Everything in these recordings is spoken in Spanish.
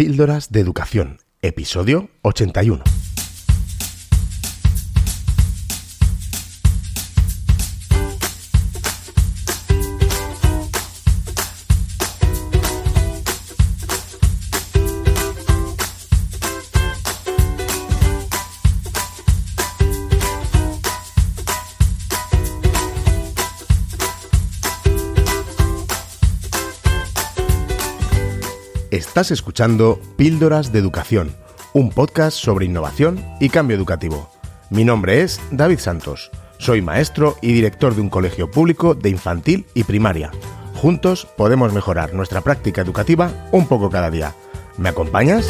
Píldoras de Educación, episodio 81. Estás escuchando Píldoras de Educación, un podcast sobre innovación y cambio educativo. Mi nombre es David Santos. Soy maestro y director de un colegio público de infantil y primaria. Juntos podemos mejorar nuestra práctica educativa un poco cada día. ¿Me acompañas?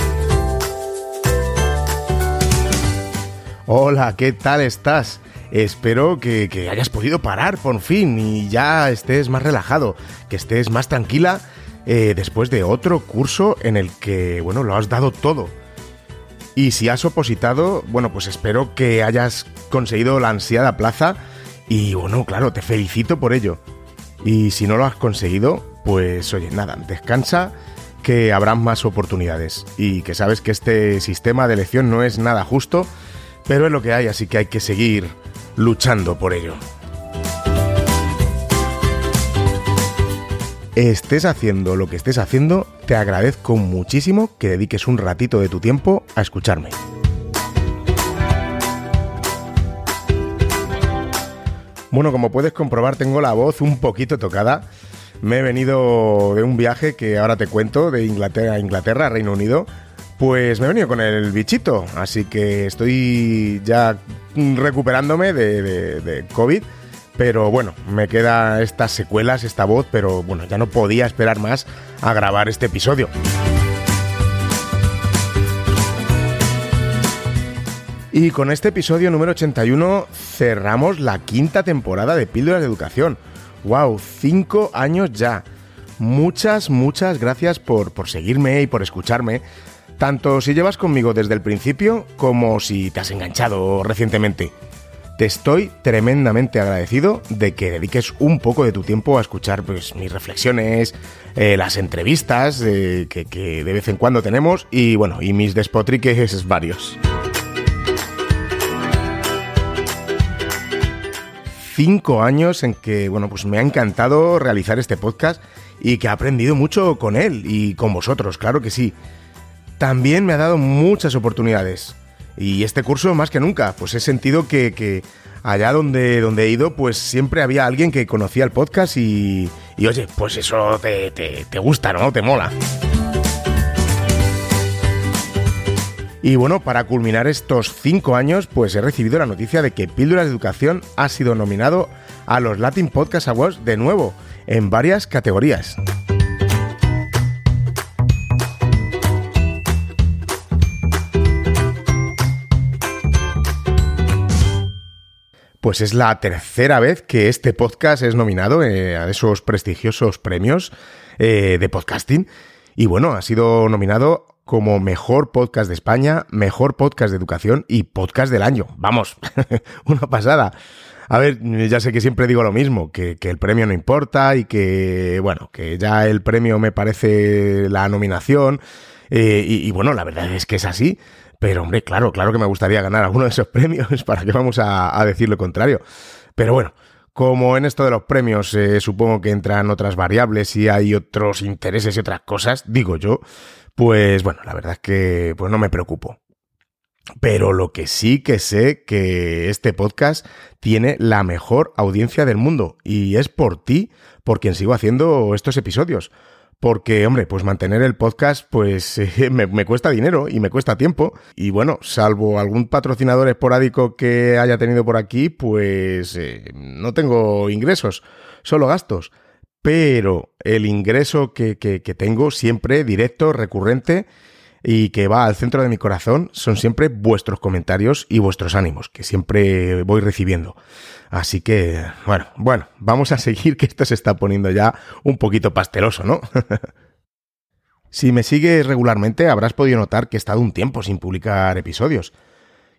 Hola, ¿qué tal estás? Espero que, hayas podido parar por fin y ya estés más relajado, que estés más tranquila eh, después de otro curso en el que, bueno, lo has dado todo. Y si has opositado, bueno, pues espero que hayas conseguido la ansiada plaza y, bueno, claro, te felicito por ello. Y si no lo has conseguido, pues oye, nada, descansa, que habrá más oportunidades. Y que sabes que este sistema de elección no es nada justo, pero es lo que hay, así que hay que seguir luchando por ello. Estés haciendo lo que estés haciendo, te agradezco muchísimo que dediques un ratito de tu tiempo a escucharme. Bueno, como puedes comprobar, tengo la voz un poquito tocada. Me he venido de un viaje que ahora te cuento, de Inglaterra a Inglaterra, Reino Unido. Pues me he venido con el bichito, así que estoy ya recuperándome de, de COVID pero bueno, me queda estas secuelas, esta voz, pero bueno, ya no podía esperar más a grabar este episodio. Y con este episodio número 81 cerramos la quinta temporada de Píldoras de Educación. ¡Wow! Cinco años ya. Muchas, muchas gracias por, por seguirme y por escucharme, tanto si llevas conmigo desde el principio como si te has enganchado recientemente. Te estoy tremendamente agradecido de que dediques un poco de tu tiempo a escuchar pues, mis reflexiones, eh, las entrevistas eh, que, que, de vez en cuando tenemos y bueno, y mis despotriques varios. Cinco años en que, bueno, pues me ha encantado realizar este podcast y que he aprendido mucho con él y con vosotros, claro que sí. También me ha dado muchas oportunidades. Y este curso, más que nunca, pues he sentido que, allá donde, donde he ido, pues siempre había alguien que conocía el podcast y, y oye, pues eso te, te, te gusta, ¿no? Te mola. Y bueno, para culminar estos cinco años, pues he recibido la noticia de que Píldoras de Educación ha sido nominado a los Latin Podcast Awards de nuevo, en varias categorías. Pues es la tercera vez que este podcast es nominado eh, a esos prestigiosos premios eh, de podcasting. Y bueno, ha sido nominado como mejor podcast de España, mejor podcast de educación y podcast del año. Vamos, una pasada. A ver, ya sé que siempre digo lo mismo, que, el premio no importa y que, bueno, que ya el premio me parece la nominación. Eh, y, bueno, la verdad es que es así. Pero hombre, claro, claro que me gustaría ganar alguno de esos premios, ¿para qué vamos a, decir lo contrario? Pero bueno, como en esto de los premios eh, supongo que entran otras variables y hay otros intereses y otras cosas, digo yo, pues bueno, la verdad es que pues no me preocupo. Pero lo que sí que sé que este podcast tiene la mejor audiencia del mundo y es por ti por quien sigo haciendo estos episodios porque, hombre, pues mantener el podcast, pues eh, me, cuesta dinero y me cuesta tiempo. Y bueno, salvo algún patrocinador esporádico que haya tenido por aquí, pues eh, no tengo ingresos, solo gastos. Pero el ingreso que, que, que tengo siempre directo, recurrente, y que va al centro de mi corazón son siempre vuestros comentarios y vuestros ánimos, que siempre voy recibiendo. Así que, bueno, bueno, vamos a seguir que esto se está poniendo ya un poquito pasteloso, ¿no? si me sigues regularmente habrás podido notar que he estado un tiempo sin publicar episodios.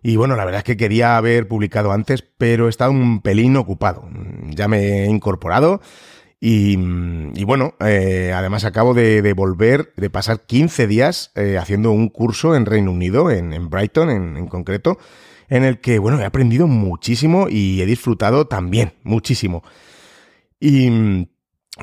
Y bueno, la verdad es que quería haber publicado antes, pero he estado un pelín ocupado. Ya me he incorporado Y, bueno, eh, además acabo de, volver, de pasar 15 días eh, haciendo un curso en Reino Unido, en, Brighton en, concreto, en el que, bueno, he aprendido muchísimo y he disfrutado también muchísimo. Y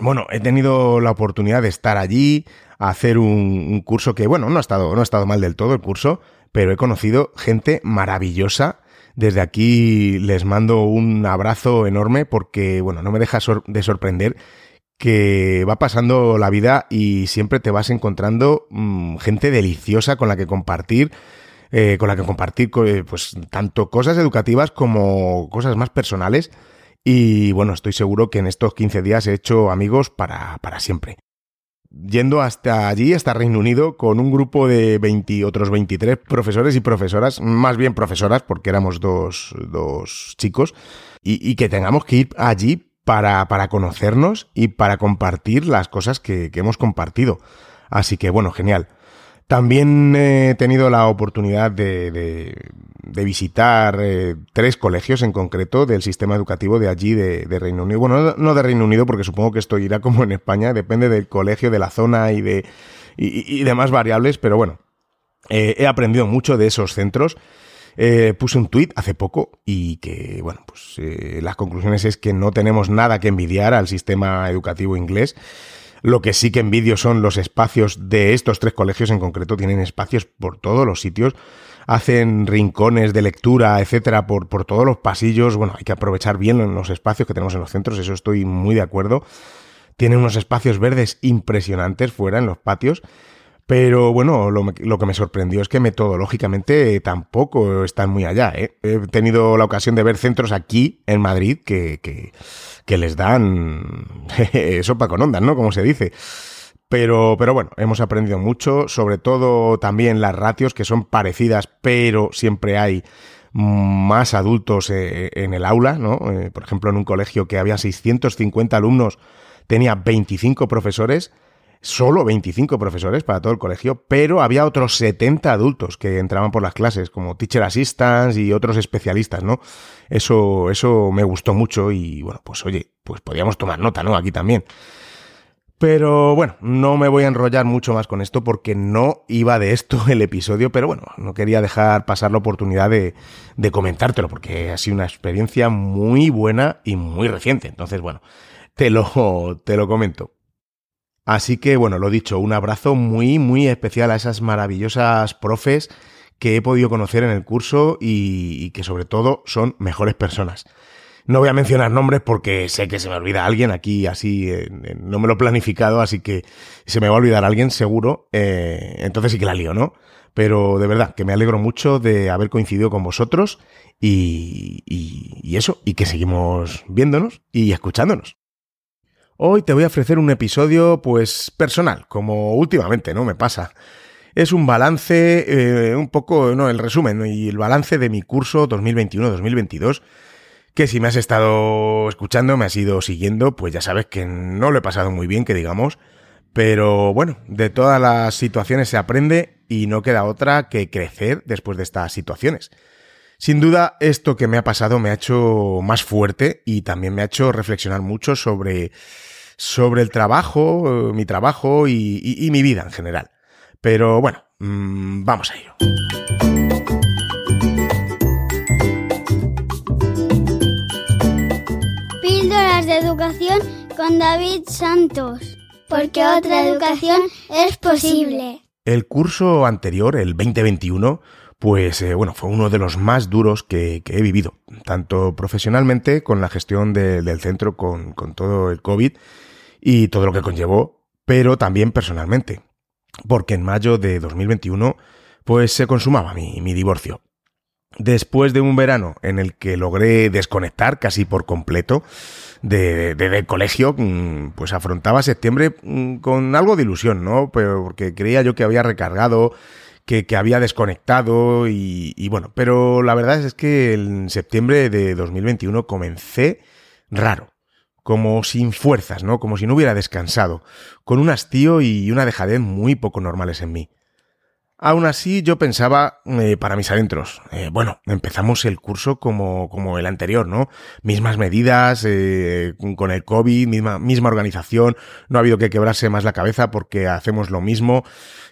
bueno, he tenido la oportunidad de estar allí, hacer un, curso que, bueno, no ha, estado, no ha estado mal del todo el curso, pero he conocido gente maravillosa. Desde aquí les mando un abrazo enorme porque, bueno, no me deja de sorprender que va pasando la vida y siempre te vas encontrando mm, gente deliciosa con la que compartir, eh, con la que compartir eh, pues tanto cosas educativas como cosas más personales. Y bueno, estoy seguro que en estos 15 días he hecho amigos para, para siempre yendo hasta allí, hasta Reino Unido, con un grupo de 20, otros 23 profesores y profesoras, más bien profesoras, porque éramos dos, dos chicos, y, que tengamos que ir allí para, para, conocernos y para compartir las cosas que, que hemos compartido. Así que bueno, genial. También he tenido la oportunidad de, visitar eh, tres colegios en concreto del sistema educativo de allí, de, Reino Unido. Bueno, no de Reino Unido, porque supongo que esto irá como en España, depende del colegio, de la zona y de y, demás variables, pero bueno, eh, he aprendido mucho de esos centros. Eh, puse un tuit hace poco y que, bueno, pues las conclusiones es que no tenemos nada que envidiar al sistema educativo inglés. Lo que sí que envidio son los espacios de estos tres colegios en concreto. Tienen espacios por todos los sitios. Hacen rincones de lectura, etcétera, por, por todos los pasillos. Bueno, hay que aprovechar bien los espacios que tenemos en los centros. Eso estoy muy de acuerdo. Tienen unos espacios verdes impresionantes fuera en los patios. Pero bueno, lo, que me sorprendió es que metodológicamente tampoco están muy allá. ¿eh? He tenido la ocasión de ver centros aquí en Madrid que les dan sopa con ondas, ¿no? Como se dice. Pero, pero bueno, hemos aprendido mucho, sobre todo también las ratios que son parecidas, pero siempre hay más adultos eh, en el aula, ¿no? Eh, por ejemplo, en un colegio que había 650 alumnos, tenía 25 profesores solo 25 profesores para todo el colegio, pero había otros 70 adultos que entraban por las clases, como teacher assistants y otros especialistas, ¿no? Eso, eso me gustó mucho y bueno, pues oye, pues podíamos tomar nota, ¿no? Aquí también. Pero bueno, no me voy a enrollar mucho más con esto porque no iba de esto el episodio, pero bueno, no quería dejar pasar la oportunidad de, de comentártelo porque ha sido una experiencia muy buena y muy reciente. Entonces, bueno, te lo, te lo comento. Así que, bueno, lo dicho, un abrazo muy, muy especial a esas maravillosas profes que he podido conocer en el curso y, que sobre todo son mejores personas. No voy a mencionar nombres porque sé que se me olvida alguien aquí así, no me lo he planificado, así que se me va a olvidar alguien seguro, eh, entonces sí que la lío, ¿no? Pero de verdad, que me alegro mucho de haber coincidido con vosotros y, y eso, y que seguimos viéndonos y escuchándonos. Hoy te voy a ofrecer un episodio, pues, personal, como últimamente, ¿no? Me pasa. Es un balance, eh, un poco, no, el resumen y el balance de mi curso 2021-2022, que si me has estado escuchando, me has ido siguiendo, pues ya sabes que no lo he pasado muy bien, que digamos, pero bueno, de todas las situaciones se aprende y no queda otra que crecer después de estas situaciones. Sin duda, esto que me ha pasado me ha hecho más fuerte y también me ha hecho reflexionar mucho sobre sobre el trabajo, eh, mi trabajo y, mi vida en general. Pero bueno, mm, vamos a ello. Píldoras de educación con David Santos. Porque otra educación es posible. El curso anterior, el 2021, pues eh, bueno, fue uno de los más duros que, he vivido, tanto profesionalmente con la gestión del centro, con, todo el COVID, y todo lo que conllevó, pero también personalmente, porque en mayo de 2021 pues se consumaba mi, divorcio. Después de un verano en el que logré desconectar casi por completo de, del colegio, mm, pues afrontaba septiembre mm, con algo de ilusión, ¿no? Pero porque creía yo que había recargado, que, había desconectado y, y, bueno, pero la verdad es que en septiembre de 2021 comencé raro como sin fuerzas, ¿no? Como si no hubiera descansado, con un hastío y una dejadez muy poco normales en mí. Aún así, yo pensaba eh, para mis adentros, eh, bueno, empezamos el curso como, como el anterior, ¿no? Mismas medidas, eh, con el COVID, misma, misma organización, no ha habido que quebrarse más la cabeza porque hacemos lo mismo.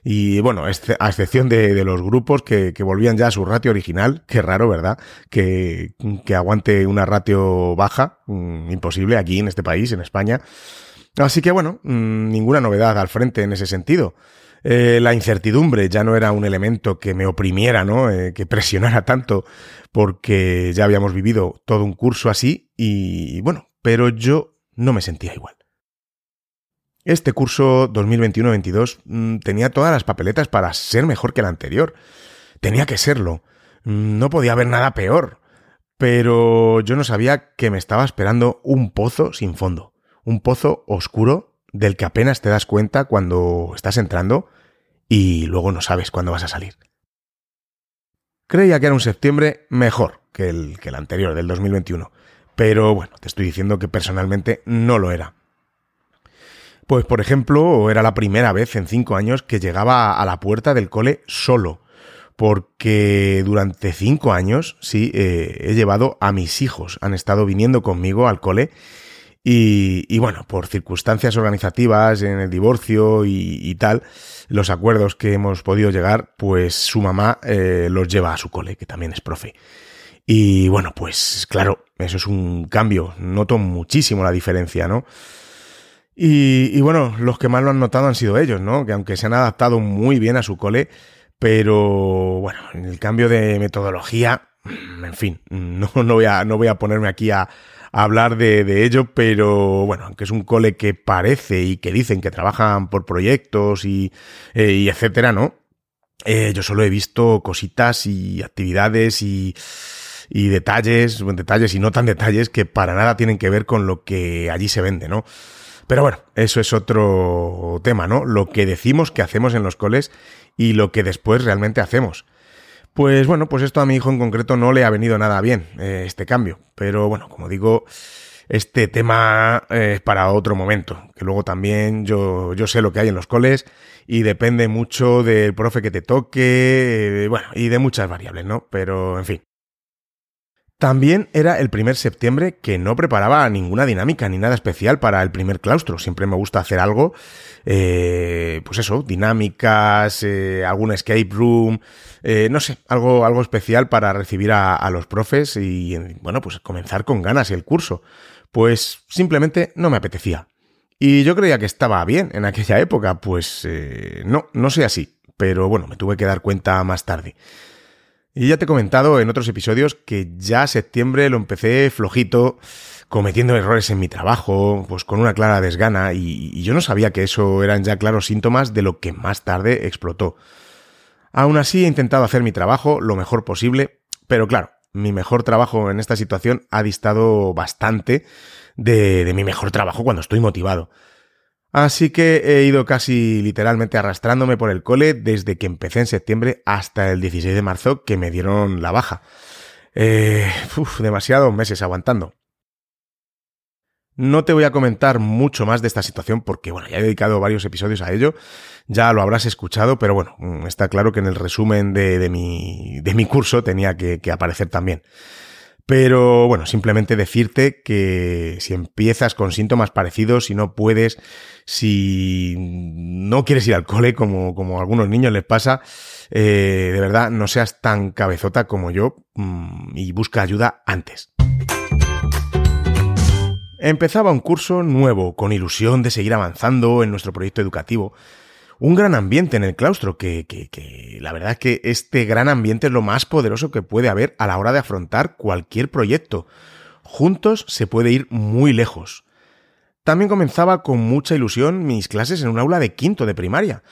Y bueno, a excepción de, los grupos que, que, volvían ya a su ratio original, qué raro, ¿verdad? Que, que aguante una ratio baja, mm, imposible aquí en este país, en España. Así que bueno, mm, ninguna novedad al frente en ese sentido. Eh, la incertidumbre ya no era un elemento que me oprimiera, ¿no? Eh, que presionara tanto, porque ya habíamos vivido todo un curso así y bueno, pero yo no me sentía igual. Este curso 2021-22 mm, tenía todas las papeletas para ser mejor que el anterior. Tenía que serlo. Mm, no podía haber nada peor. Pero yo no sabía que me estaba esperando un pozo sin fondo. Un pozo oscuro del que apenas te das cuenta cuando estás entrando y luego no sabes cuándo vas a salir. Creía que era un septiembre mejor que el, que el anterior, del 2021, pero bueno, te estoy diciendo que personalmente no lo era. Pues por ejemplo, era la primera vez en cinco años que llegaba a la puerta del cole solo, porque durante cinco años, sí, eh, he llevado a mis hijos, han estado viniendo conmigo al cole y, bueno, por circunstancias organizativas en el divorcio y, tal, los acuerdos que hemos podido llegar, pues su mamá eh, los lleva a su cole, que también es profe. Y bueno, pues claro, eso es un cambio, noto muchísimo la diferencia, ¿no? Y, bueno, los que más lo han notado han sido ellos, ¿no? Que aunque se han adaptado muy bien a su cole, pero bueno, en el cambio de metodología, en fin, no, no, voy, a, no voy a ponerme aquí a, hablar de, ello, pero bueno, aunque es un cole que parece y que dicen que trabajan por proyectos y, eh, etcétera, ¿no? Eh, yo solo he visto cositas y actividades y, y detalles, detalles y no tan detalles que para nada tienen que ver con lo que allí se vende, ¿no? Pero bueno, eso es otro tema, ¿no? Lo que decimos que hacemos en los coles y lo que después realmente hacemos. Pues bueno, pues esto a mi hijo en concreto no le ha venido nada bien, eh, este cambio. Pero bueno, como digo, este tema eh, es para otro momento. Que luego también yo, yo sé lo que hay en los coles y depende mucho del profe que te toque, eh, bueno, y de muchas variables, ¿no? Pero en fin. También era el primer septiembre que no preparaba ninguna dinámica ni nada especial para el primer claustro. Siempre me gusta hacer algo, eh, pues eso, dinámicas, eh, algún escape room, eh, no sé, algo, algo especial para recibir a, los profes y, bueno, pues comenzar con ganas el curso. Pues simplemente no me apetecía. Y yo creía que estaba bien en aquella época, pues no, no sé así. Pero bueno, me tuve que dar cuenta más tarde. Y ya te he comentado en otros episodios que ya septiembre lo empecé flojito, cometiendo errores en mi trabajo, pues con una clara desgana, y, yo no sabía que eso eran ya claros síntomas de lo que más tarde explotó. Aún así he intentado hacer mi trabajo lo mejor posible, pero claro, mi mejor trabajo en esta situación ha distado bastante de, de mi mejor trabajo cuando estoy motivado. Así que he ido casi literalmente arrastrándome por el cole desde que empecé en septiembre hasta el 16 de marzo que me dieron la baja. Eh, demasiados meses aguantando. No te voy a comentar mucho más de esta situación porque, bueno, ya he dedicado varios episodios a ello, ya lo habrás escuchado, pero bueno, mm, está claro que en el resumen de, mi, de mi curso tenía que aparecer también. Pero bueno, simplemente decirte que si empiezas con síntomas parecidos, si no puedes, si no quieres ir al cole, como, como a algunos niños les pasa, eh, de verdad no seas tan cabezota como yo mm, y busca ayuda antes. Empezaba un curso nuevo, con ilusión de seguir avanzando en nuestro proyecto educativo, un gran ambiente en el claustro, que, que, que, la verdad es que este gran ambiente es lo más poderoso que puede haber a la hora de afrontar cualquier proyecto. Juntos se puede ir muy lejos. También comenzaba con mucha ilusión mis clases en un aula de quinto de primaria.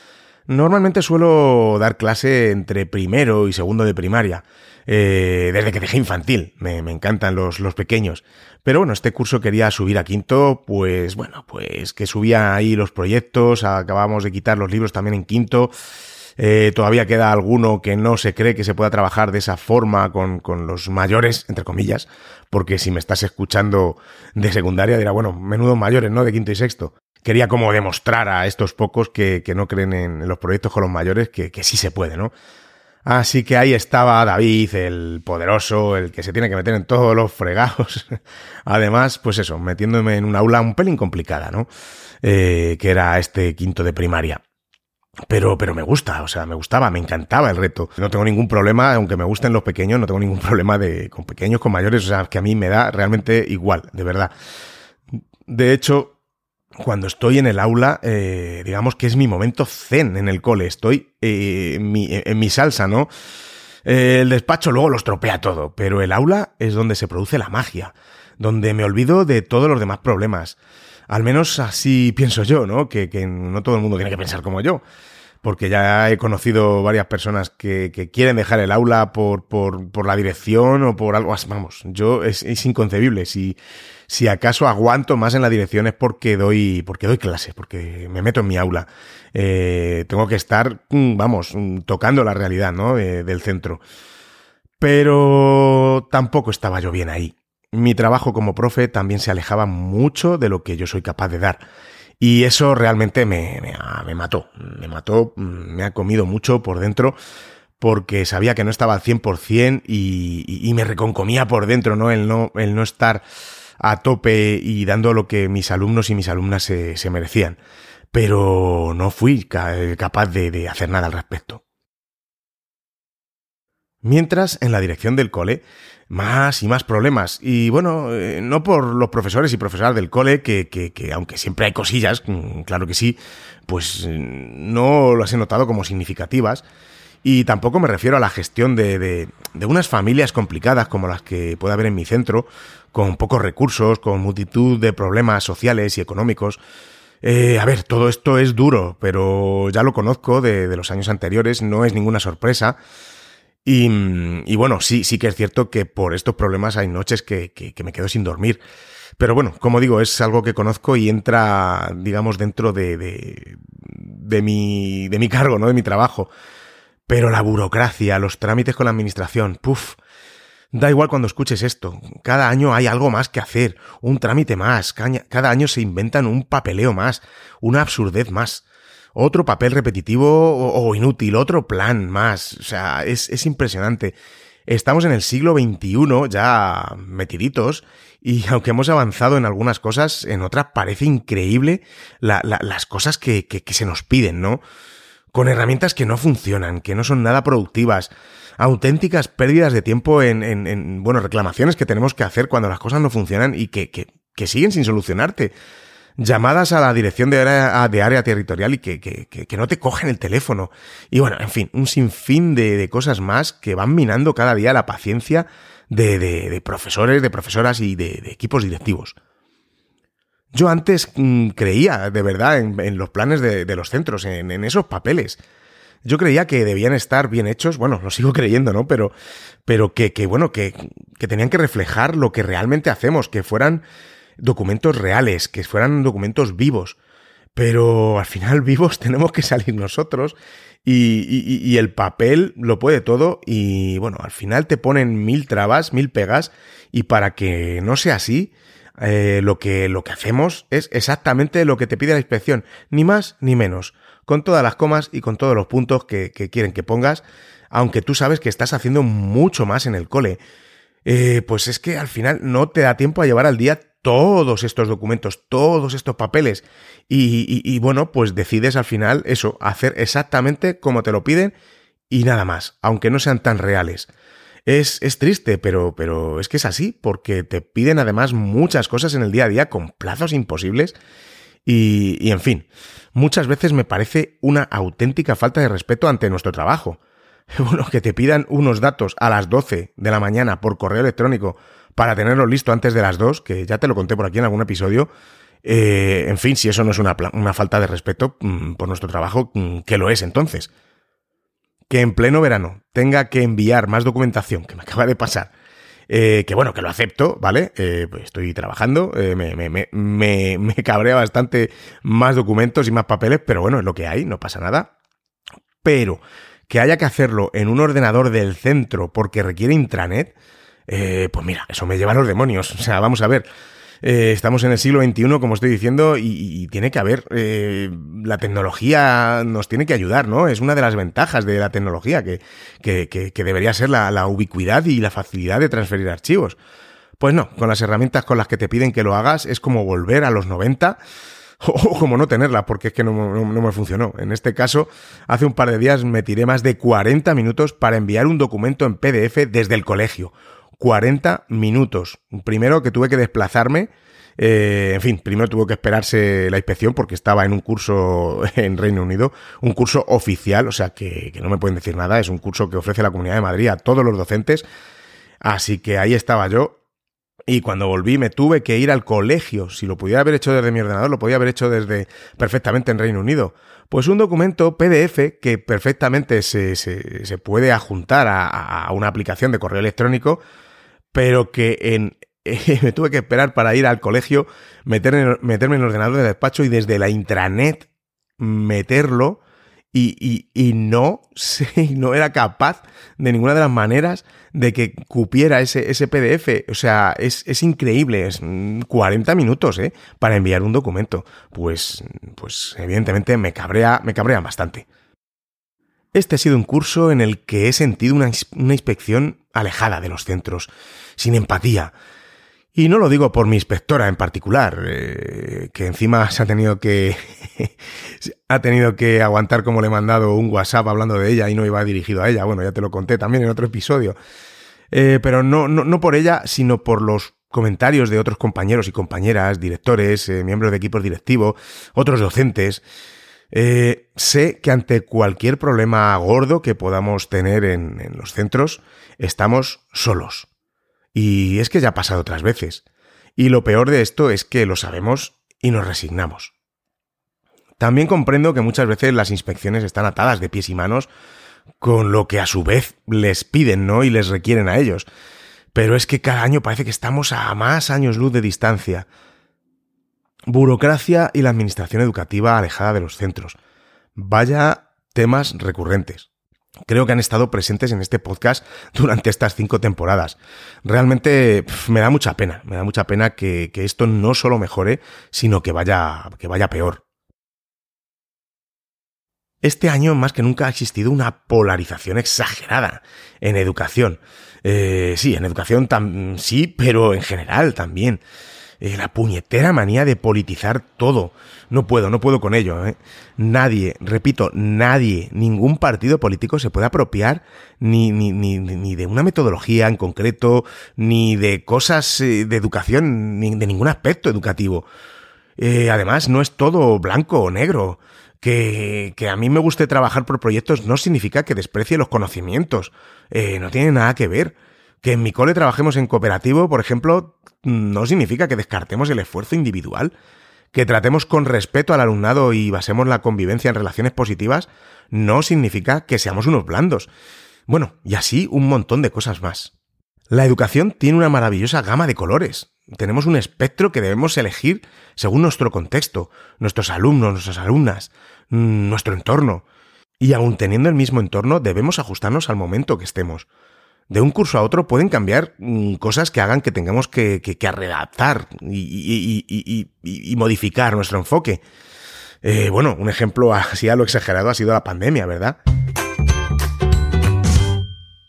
Normalmente suelo dar clase entre primero y segundo de primaria, eh, desde que dejé infantil, me, encantan los, los, pequeños. Pero bueno, este curso quería subir a quinto, pues bueno, pues que subía ahí los proyectos, acabamos de quitar los libros también en quinto, eh, todavía queda alguno que no se cree que se pueda trabajar de esa forma con, con, los mayores, entre comillas, porque si me estás escuchando de secundaria dirá, bueno, menudo mayores, ¿no? De quinto y sexto. quería como demostrar a estos pocos que, no creen en, los proyectos con los mayores que, que sí se puede, ¿no? Así que ahí estaba David, el poderoso, el que se tiene que meter en todos los fregados. Además, pues eso, metiéndome en un aula un pelín complicada, ¿no? Eh, que era este quinto de primaria. Pero, pero me gusta, o sea, me gustaba, me encantaba el reto. No tengo ningún problema, aunque me gusten los pequeños, no tengo ningún problema de con pequeños, con mayores, o sea, que a mí me da realmente igual, de verdad. De hecho, cuando estoy en el aula, eh, digamos que es mi momento zen en el cole. Estoy eh, en, mi, salsa, ¿no? Eh, el despacho luego lo estropea todo, pero el aula es donde se produce la magia, donde me olvido de todos los demás problemas. Al menos así pienso yo, ¿no? Que, que no todo el mundo tiene que pensar como yo porque ya he conocido varias personas que, quieren dejar el aula por, la dirección o por algo. Vamos, yo es, es, inconcebible. Si, si acaso aguanto más en la dirección es porque doy, porque doy clase, porque me meto en mi aula. Eh, tengo que estar, mm, vamos, mm, tocando la realidad, ¿no? del centro. Pero tampoco estaba yo bien ahí. Mi trabajo como profe también se alejaba mucho de lo que yo soy capaz de dar. Y eso realmente me, me, mató, me mató, me ha comido mucho por dentro porque sabía que no estaba al 100% y, y, y me reconcomía por dentro, ¿no? El, ¿no? el no estar a tope y dando lo que mis alumnos y mis alumnas se, se merecían. Pero no fui capaz de, hacer nada al respecto. Mientras, en la dirección del cole, más y más problemas. Y bueno, eh, no por los profesores y profesoras del cole, que, que, que, aunque siempre hay cosillas, mm, claro que sí, pues mm, no las he notado como significativas. Y tampoco me refiero a la gestión de, de, de, unas familias complicadas como las que puede haber en mi centro, con pocos recursos, con multitud de problemas sociales y económicos. Eh, a ver, todo esto es duro, pero ya lo conozco de, los años anteriores, no es ninguna sorpresa. Y, y, bueno, sí, sí que es cierto que por estos problemas hay noches que, me quedo sin dormir. Pero bueno, como digo, es algo que conozco y entra, digamos, dentro de, de, de, mi, de mi cargo, ¿no? De mi trabajo. Pero la burocracia, los trámites con la administración, puff. Da igual cuando escuches esto. Cada año hay algo más que hacer, un trámite más, cada año se inventan un papeleo más, una absurdez más otro papel repetitivo o, inútil, otro plan más. O sea, es, es impresionante. Estamos en el siglo XXI, ya metiditos, y aunque hemos avanzado en algunas cosas, en otras parece increíble la, la, las cosas que, que se nos piden, ¿no? Con herramientas que no funcionan, que no son nada productivas, auténticas pérdidas de tiempo en, en, en, bueno, reclamaciones que tenemos que hacer cuando las cosas no funcionan y que, que, siguen sin solucionarte llamadas a la dirección de área, de área territorial y que, que, no te cogen el teléfono. Y bueno, en fin, un sinfín de, de cosas más que van minando cada día la paciencia de, de, profesores, de profesoras y de, equipos directivos. Yo antes mmm, creía de verdad en, los planes de, los centros, en, en, esos papeles. Yo creía que debían estar bien hechos, bueno, lo sigo creyendo, ¿no? Pero, pero que, que bueno, que, que tenían que reflejar lo que realmente hacemos, que fueran documentos reales, que fueran documentos vivos. Pero al final vivos tenemos que salir nosotros y, y, el papel lo puede todo y bueno, al final te ponen mil trabas, mil pegas y para que no sea así, eh, lo, que, lo que hacemos es exactamente lo que te pide la inspección, ni más ni menos, con todas las comas y con todos los puntos que, quieren que pongas, aunque tú sabes que estás haciendo mucho más en el cole. Eh, pues es que al final no te da tiempo a llevar al día todos estos documentos, todos estos papeles. Y, y, y, bueno, pues decides al final eso, hacer exactamente como te lo piden y nada más, aunque no sean tan reales. Es, es triste, pero, pero es que es así, porque te piden además muchas cosas en el día a día con plazos imposibles. Y, y en fin, muchas veces me parece una auténtica falta de respeto ante nuestro trabajo. Bueno, que te pidan unos datos a las 12 de la mañana por correo electrónico para tenerlo listo antes de las dos, que ya te lo conté por aquí en algún episodio. Eh, en fin, si eso no es una, falta de respeto mmm, por nuestro trabajo, mmm, ¿qué lo es entonces? Que en pleno verano tenga que enviar más documentación, que me acaba de pasar, eh, que bueno, que lo acepto, ¿vale? Eh, pues estoy trabajando, eh, me, me, me, me, cabrea bastante más documentos y más papeles, pero bueno, es lo que hay, no pasa nada. Pero que haya que hacerlo en un ordenador del centro porque requiere intranet, eh, pues mira, eso me lleva a los demonios. O sea, vamos a ver. Eh, estamos en el siglo XXI, como estoy diciendo, y, tiene que haber, eh, la tecnología nos tiene que ayudar, ¿no? Es una de las ventajas de la tecnología, que, que, debería ser la, ubicuidad y la facilidad de transferir archivos. Pues no, con las herramientas con las que te piden que lo hagas es como volver a los 90 o como no tenerla, porque es que no, me funcionó. En este caso, hace un par de días me tiré más de 40 minutos para enviar un documento en PDF desde el colegio. 40 minutos. Primero que tuve que desplazarme. Eh, en fin, primero tuvo que esperarse la inspección porque estaba en un curso en Reino Unido, un curso oficial, o sea que, no me pueden decir nada, es un curso que ofrece la Comunidad de Madrid a todos los docentes. Así que ahí estaba yo y cuando volví me tuve que ir al colegio. Si lo pudiera haber hecho desde mi ordenador, lo podía haber hecho desde perfectamente en Reino Unido. Pues un documento PDF que perfectamente se, se, puede adjuntar a, una aplicación de correo electrónico, pero que en, me tuve que esperar para ir al colegio, meter, meterme en el ordenador de despacho y desde la intranet meterlo y, y, no, no era capaz de ninguna de las maneras de que cupiera ese, ese PDF. O sea, es, es increíble, es 40 minutos, ¿eh? Para enviar un documento. Pues, pues evidentemente me cabrea, me cabrea bastante. Este ha sido un curso en el que he sentido una, una inspección alejada de los centros, sin empatía, y no lo digo por mi inspectora en particular, eh, que encima se ha tenido que ha tenido que aguantar como le he mandado un WhatsApp hablando de ella y no iba dirigido a ella. Bueno, ya te lo conté también en otro episodio. Eh, pero no, no, no, por ella, sino por los comentarios de otros compañeros y compañeras, directores, eh, miembros de equipos directivos, otros docentes. sé que ante cualquier problema gordo que podamos tener en, en los centros, estamos solos y es que ya ha pasado otras veces. Y lo peor de esto es que lo sabemos y nos resignamos. También comprendo que muchas veces las inspecciones están atadas de pies y manos con lo que a su vez les piden, ¿no? Y les requieren a ellos. Pero es que cada año parece que estamos a más años luz de distancia. Burocracia y la administración educativa alejada de los centros. Vaya temas recurrentes creo que han estado presentes en este podcast durante estas cinco temporadas. Realmente me da mucha pena, me da mucha pena que, esto no solo mejore, sino que vaya, que vaya peor. Este año más que nunca ha existido una polarización exagerada en educación. Eh, sí, en educación sí, pero en general también. Eh, la puñetera manía de politizar todo. No puedo, no puedo con ello. ¿eh? Nadie, repito, nadie, ningún partido político se puede apropiar ni, ni, ni, ni de una metodología en concreto, ni de cosas eh, de educación, ni de ningún aspecto educativo. Además, no es todo blanco o negro. Que, que, a mí me guste trabajar por proyectos no significa que desprecie los conocimientos. No tiene nada que ver. Que en mi cole trabajemos en cooperativo, por ejemplo, no significa que descartemos el esfuerzo individual. Que tratemos con respeto al alumnado y basemos la convivencia en relaciones positivas no significa que seamos unos blandos. Bueno, y así un montón de cosas más. La educación tiene una maravillosa gama de colores. Tenemos un espectro que debemos elegir según nuestro contexto, nuestros alumnos, nuestras alumnas, nuestro entorno. Y aun teniendo el mismo entorno, debemos ajustarnos al momento que estemos de un curso a otro pueden cambiar mm, cosas que hagan que tengamos que, redactar y, modificar nuestro enfoque. Eh, bueno, un ejemplo así a lo exagerado ha sido la pandemia, ¿verdad?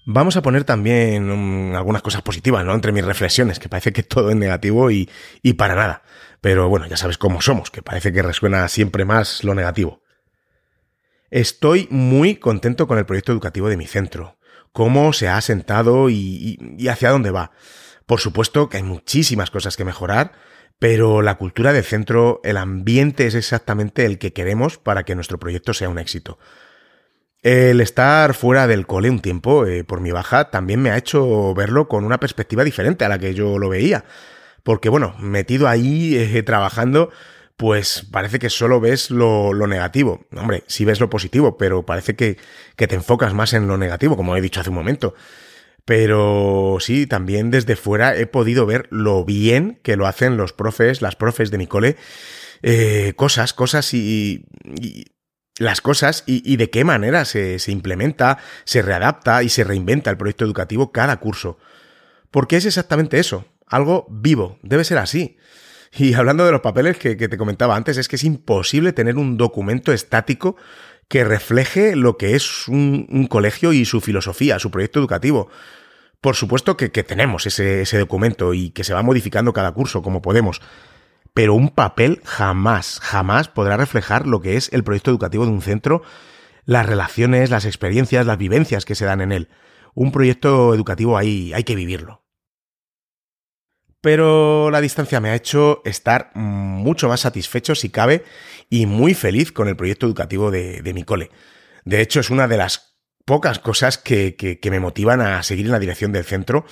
Vamos a poner también mm, algunas cosas positivas, ¿no? Entre mis reflexiones, que parece que todo es negativo y para nada. Pero bueno, ya sabes cómo somos, que parece que resuena siempre más lo negativo. Estoy muy contento con el proyecto educativo de mi centro cómo se ha asentado y, hacia dónde va. Por supuesto que hay muchísimas cosas que mejorar, pero la cultura de centro, el ambiente es exactamente el que queremos para que nuestro proyecto sea un éxito. El estar fuera del cole un tiempo, eh, por mi baja, también me ha hecho verlo con una perspectiva diferente a la que yo lo veía. Porque bueno, metido ahí, eh, trabajando, pues parece que solo ves lo, negativo. Hombre, sí ves lo positivo, pero parece que, que te enfocas más en lo negativo, como he dicho hace un momento. Pero sí, también desde fuera he podido ver lo bien que lo hacen los profes, las profes de mi cole. Eh, cosas, cosas y, las cosas y, y, de qué manera se, se implementa, se readapta y se reinventa el proyecto educativo cada curso. Porque es exactamente eso, algo vivo, debe ser así. Y hablando de los papeles que, te comentaba antes, es que es imposible tener un documento estático que refleje lo que es un, colegio y su filosofía, su proyecto educativo. Por supuesto que, tenemos ese, documento y que se va modificando cada curso como podemos, pero un papel jamás, jamás podrá reflejar lo que es el proyecto educativo de un centro, las relaciones, las experiencias, las vivencias que se dan en él. Un proyecto educativo ahí hay que vivirlo. Pero la distancia me ha hecho estar mucho más satisfecho, si cabe, y muy feliz con el proyecto educativo de, mi cole. De hecho, es una de las pocas cosas que, que, me motivan a seguir en la dirección del centro,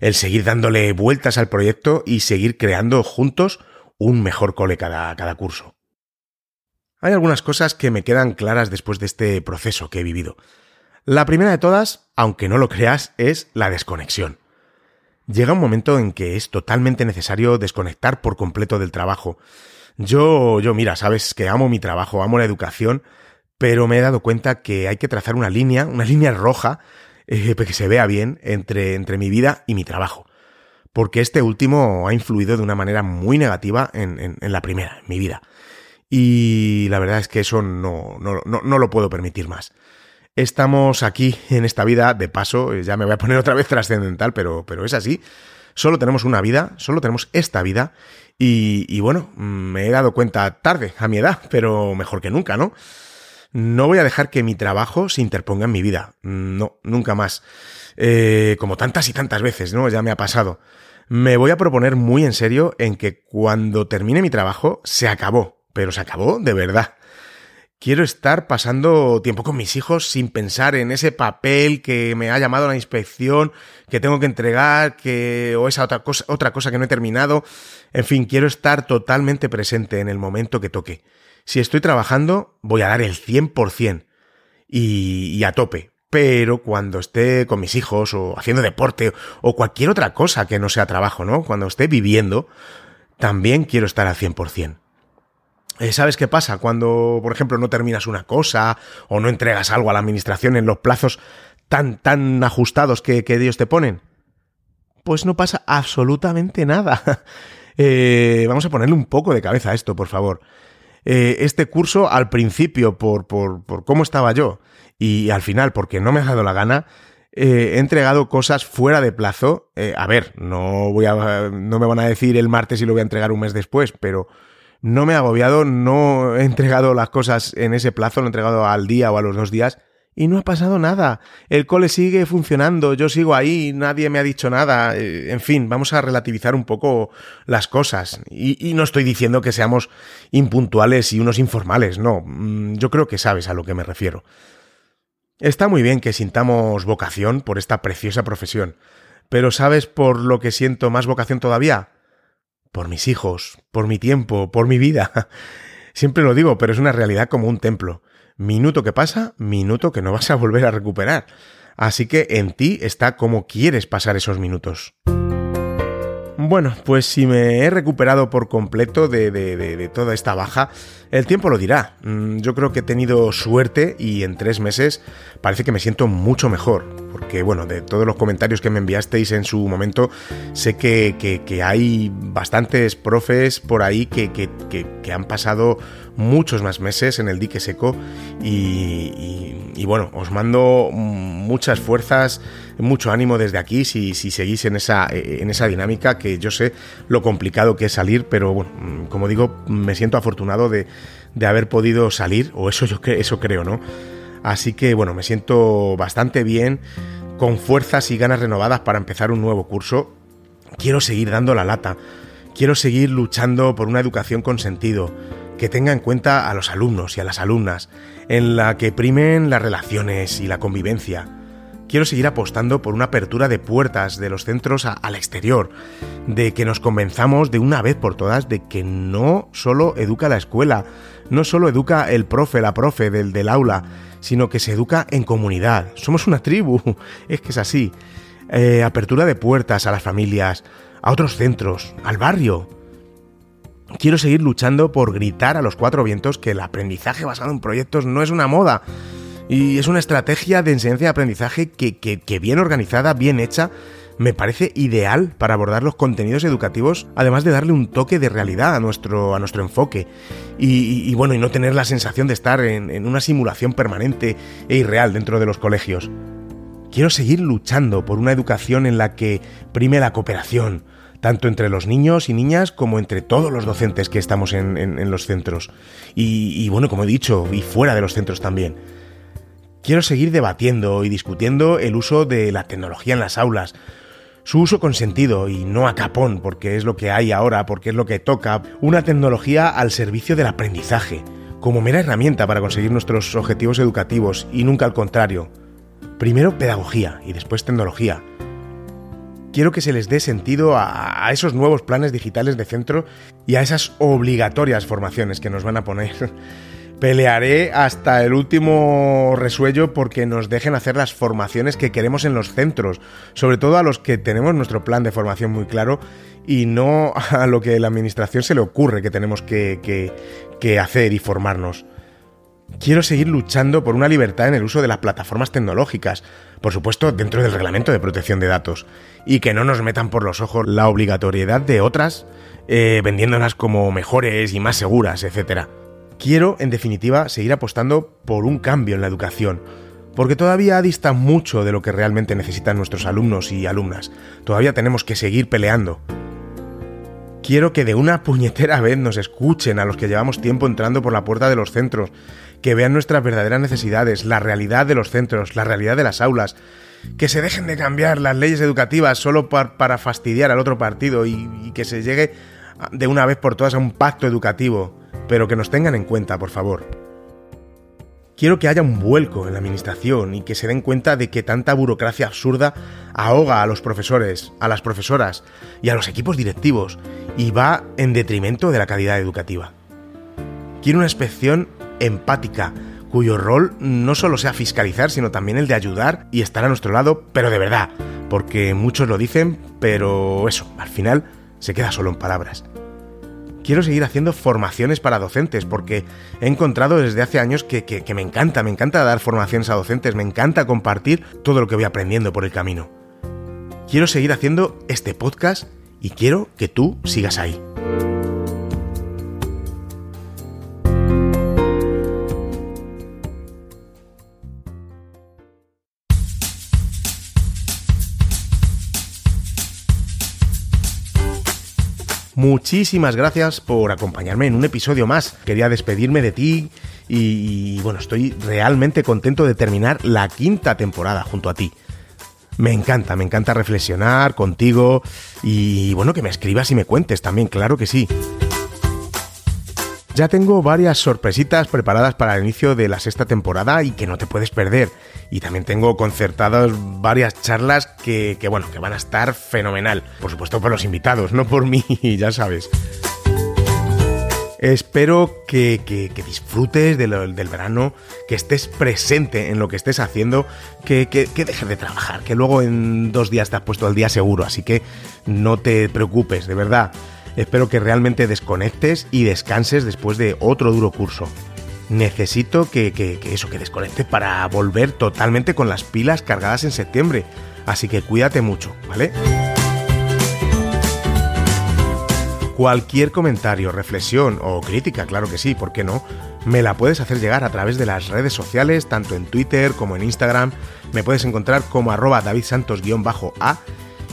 el seguir dándole vueltas al proyecto y seguir creando juntos un mejor cole cada, cada curso. Hay algunas cosas que me quedan claras después de este proceso que he vivido. La primera de todas, aunque no lo creas, es la desconexión. Llega un momento en que es totalmente necesario desconectar por completo del trabajo. Yo, yo, mira, sabes que amo mi trabajo, amo la educación, pero me he dado cuenta que hay que trazar una línea, una línea roja, eh, que se vea bien entre, entre mi vida y mi trabajo porque este último ha influido de una manera muy negativa en, la primera, en mi vida. Y la verdad es que eso no, no, no, lo puedo permitir más. Estamos aquí en esta vida, de paso, ya me voy a poner otra vez trascendental, pero, pero es así. Solo tenemos una vida, solo tenemos esta vida. Y, y, bueno, me he dado cuenta tarde, a mi edad, pero mejor que nunca, ¿no? No voy a dejar que mi trabajo se interponga en mi vida. No, nunca más. Eh, como tantas y tantas veces, ¿no? Ya me ha pasado me voy a proponer muy en serio en que cuando termine mi trabajo se acabó, pero se acabó de verdad. Quiero estar pasando tiempo con mis hijos sin pensar en ese papel que me ha llamado la inspección, que tengo que entregar, que o esa otra cosa, otra cosa que no he terminado. En fin, quiero estar totalmente presente en el momento que toque. Si estoy trabajando, voy a dar el 100% y, y a tope pero cuando esté con mis hijos o haciendo deporte o cualquier otra cosa que no sea trabajo, ¿no? Cuando esté viviendo, también quiero estar al 100%. Eh, ¿Sabes qué pasa? Cuando, por ejemplo, no terminas una cosa o no entregas algo a la administración en los plazos tan, tan ajustados que, que Dios te ponen. Pues no pasa absolutamente nada. Eh, vamos a ponerle un poco de cabeza a esto, por favor. Eh, este curso, al principio, por, por, por cómo estaba yo, y al final, porque no me ha dado la gana, he entregado cosas fuera de plazo. A ver, no voy a, no me van a decir el martes y lo voy a entregar un mes después, pero no me he agobiado, no he entregado las cosas en ese plazo, lo he entregado al día o a los dos días y no ha pasado nada. El cole sigue funcionando, yo sigo ahí, nadie me ha dicho nada. Eh, en fin, vamos a relativizar un poco las cosas. Y, y, no estoy diciendo que seamos impuntuales y unos informales, no. Mm, yo creo que sabes a lo que me refiero. Está muy bien que sintamos vocación por esta preciosa profesión, pero ¿sabes por lo que siento más vocación todavía? Por mis hijos, por mi tiempo, por mi vida. Siempre lo digo, pero es una realidad como un templo. Minuto que pasa, minuto que no vas a volver a recuperar. Así que en ti está cómo quieres pasar esos minutos. Bueno, pues si me he recuperado por completo de, de, toda esta baja, el tiempo lo dirá. Mm, yo creo que he tenido suerte y en tres meses parece que me siento mucho mejor. Porque, bueno, de todos los comentarios que me enviasteis en su momento, sé que, que, hay bastantes profes por ahí que, que, han pasado muchos más meses en el dique seco y, y bueno, os mando muchas fuerzas mucho ánimo desde aquí si, si seguís en esa, eh, en esa dinámica, que yo sé lo complicado que es salir, pero bueno, mm, como digo, me siento afortunado de, de haber podido salir, o eso yo eso creo, ¿no? Así que bueno, me siento bastante bien, con fuerzas y ganas renovadas para empezar un nuevo curso. Quiero seguir dando la lata, quiero seguir luchando por una educación con sentido, que tenga en cuenta a los alumnos y a las alumnas, en la que primen las relaciones y la convivencia quiero seguir apostando por una apertura de puertas de los centros al exterior, de que nos convenzamos de una vez por todas de que no solo educa la escuela, no solo educa el profe, la profe del, del aula, sino que se educa en comunidad. Somos una tribu, es que es así. Eh, apertura de puertas a las familias, a otros centros, al barrio. Quiero seguir luchando por gritar a los cuatro vientos que el aprendizaje basado en proyectos no es una moda, y es una estrategia de enseñanza y aprendizaje que, bien organizada, bien hecha, me parece ideal para abordar los contenidos educativos, además de darle un toque de realidad a nuestro, a nuestro enfoque. Y, bueno, y no tener la sensación de estar en, en una simulación permanente e irreal dentro de los colegios. Quiero seguir luchando por una educación en la que prime la cooperación, tanto entre los niños y niñas como entre todos los docentes que estamos en, los centros. y, bueno, como he dicho, y fuera de los centros también. Quiero seguir debatiendo y discutiendo el uso de la tecnología en las aulas, su uso con sentido y no a capón, porque es lo que hay ahora, porque es lo que toca, una tecnología al servicio del aprendizaje, como mera herramienta para conseguir nuestros objetivos educativos y nunca al contrario. Primero pedagogía y después tecnología. Quiero que se les dé sentido a, a esos nuevos planes digitales de centro y a esas obligatorias formaciones que nos van a poner Pelearé hasta el último resuello porque nos dejen hacer las formaciones que queremos en los centros, sobre todo a los que tenemos nuestro plan de formación muy claro y no a lo que la administración se le ocurre que tenemos que, que hacer y formarnos. Quiero seguir luchando por una libertad en el uso de las plataformas tecnológicas, por supuesto dentro del reglamento de protección de datos, y que no nos metan por los ojos la obligatoriedad de otras, eh, vendiéndolas como mejores y más seguras, etcétera. Quiero, en definitiva, seguir apostando por un cambio en la educación, porque todavía dista mucho de lo que realmente necesitan nuestros alumnos y alumnas. Todavía tenemos que seguir peleando. Quiero que de una puñetera vez nos escuchen a los que llevamos tiempo entrando por la puerta de los centros, que vean nuestras verdaderas necesidades, la realidad de los centros, la realidad de las aulas, que se dejen de cambiar las leyes educativas solo para fastidiar al otro partido y, y que se llegue de una vez por todas a un pacto educativo pero que nos tengan en cuenta, por favor. Quiero que haya un vuelco en la administración y que se den cuenta de que tanta burocracia absurda ahoga a los profesores, a las profesoras y a los equipos directivos y va en detrimento de la calidad educativa. Quiero una inspección empática, cuyo rol no solo sea fiscalizar, sino también el de ayudar y estar a nuestro lado, pero de verdad, porque muchos lo dicen, pero eso, al final se queda solo en palabras quiero seguir haciendo formaciones para docentes, porque he encontrado desde hace años que, que, me encanta, me encanta dar formaciones a docentes, me encanta compartir todo lo que voy aprendiendo por el camino. Quiero seguir haciendo este podcast y quiero que tú sigas ahí. Muchísimas gracias por acompañarme en un episodio más. Quería despedirme de ti y, bueno, estoy realmente contento de terminar la quinta temporada junto a ti. Me encanta, me encanta reflexionar contigo y bueno, que me escribas y me cuentes también, claro que sí. Ya tengo varias sorpresitas preparadas para el inicio de la sexta temporada y que no te puedes perder. Y también tengo concertadas varias charlas que, bueno, que van a estar fenomenal. Por supuesto por los invitados, no por mí, ya sabes. Espero que, disfrutes del verano, que estés presente en lo que estés haciendo, que, que, dejes de trabajar, que luego en dos días te has puesto al día seguro, así que no te preocupes, de verdad. Espero que realmente desconectes y descanses después de otro duro curso. Necesito que, eso, que desconectes para volver totalmente con las pilas cargadas en septiembre. Así que cuídate mucho, ¿vale? Cualquier comentario, reflexión o crítica, claro que sí, ¿por qué no? Me la puedes hacer llegar a través de las redes sociales, tanto en Twitter como en Instagram. Me puedes encontrar como arroba davidsantos-a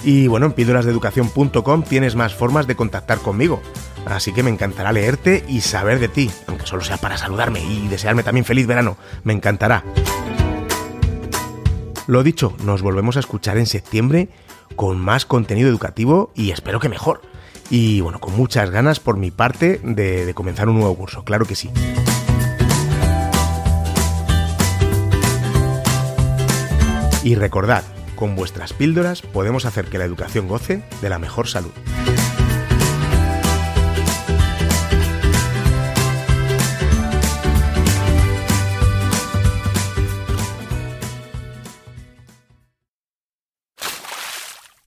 y bueno, en píldorasdeeducación.com tienes más formas de contactar conmigo. Así que me encantará leerte y saber de ti, aunque solo sea para saludarme y desearme también feliz verano. Me encantará. Lo dicho, nos volvemos a escuchar en septiembre con más contenido educativo y espero que mejor. Y bueno, con muchas ganas por mi parte de, de comenzar un nuevo curso, claro que sí. Y recordad, con vuestras píldoras podemos hacer que la educación goce de la mejor salud.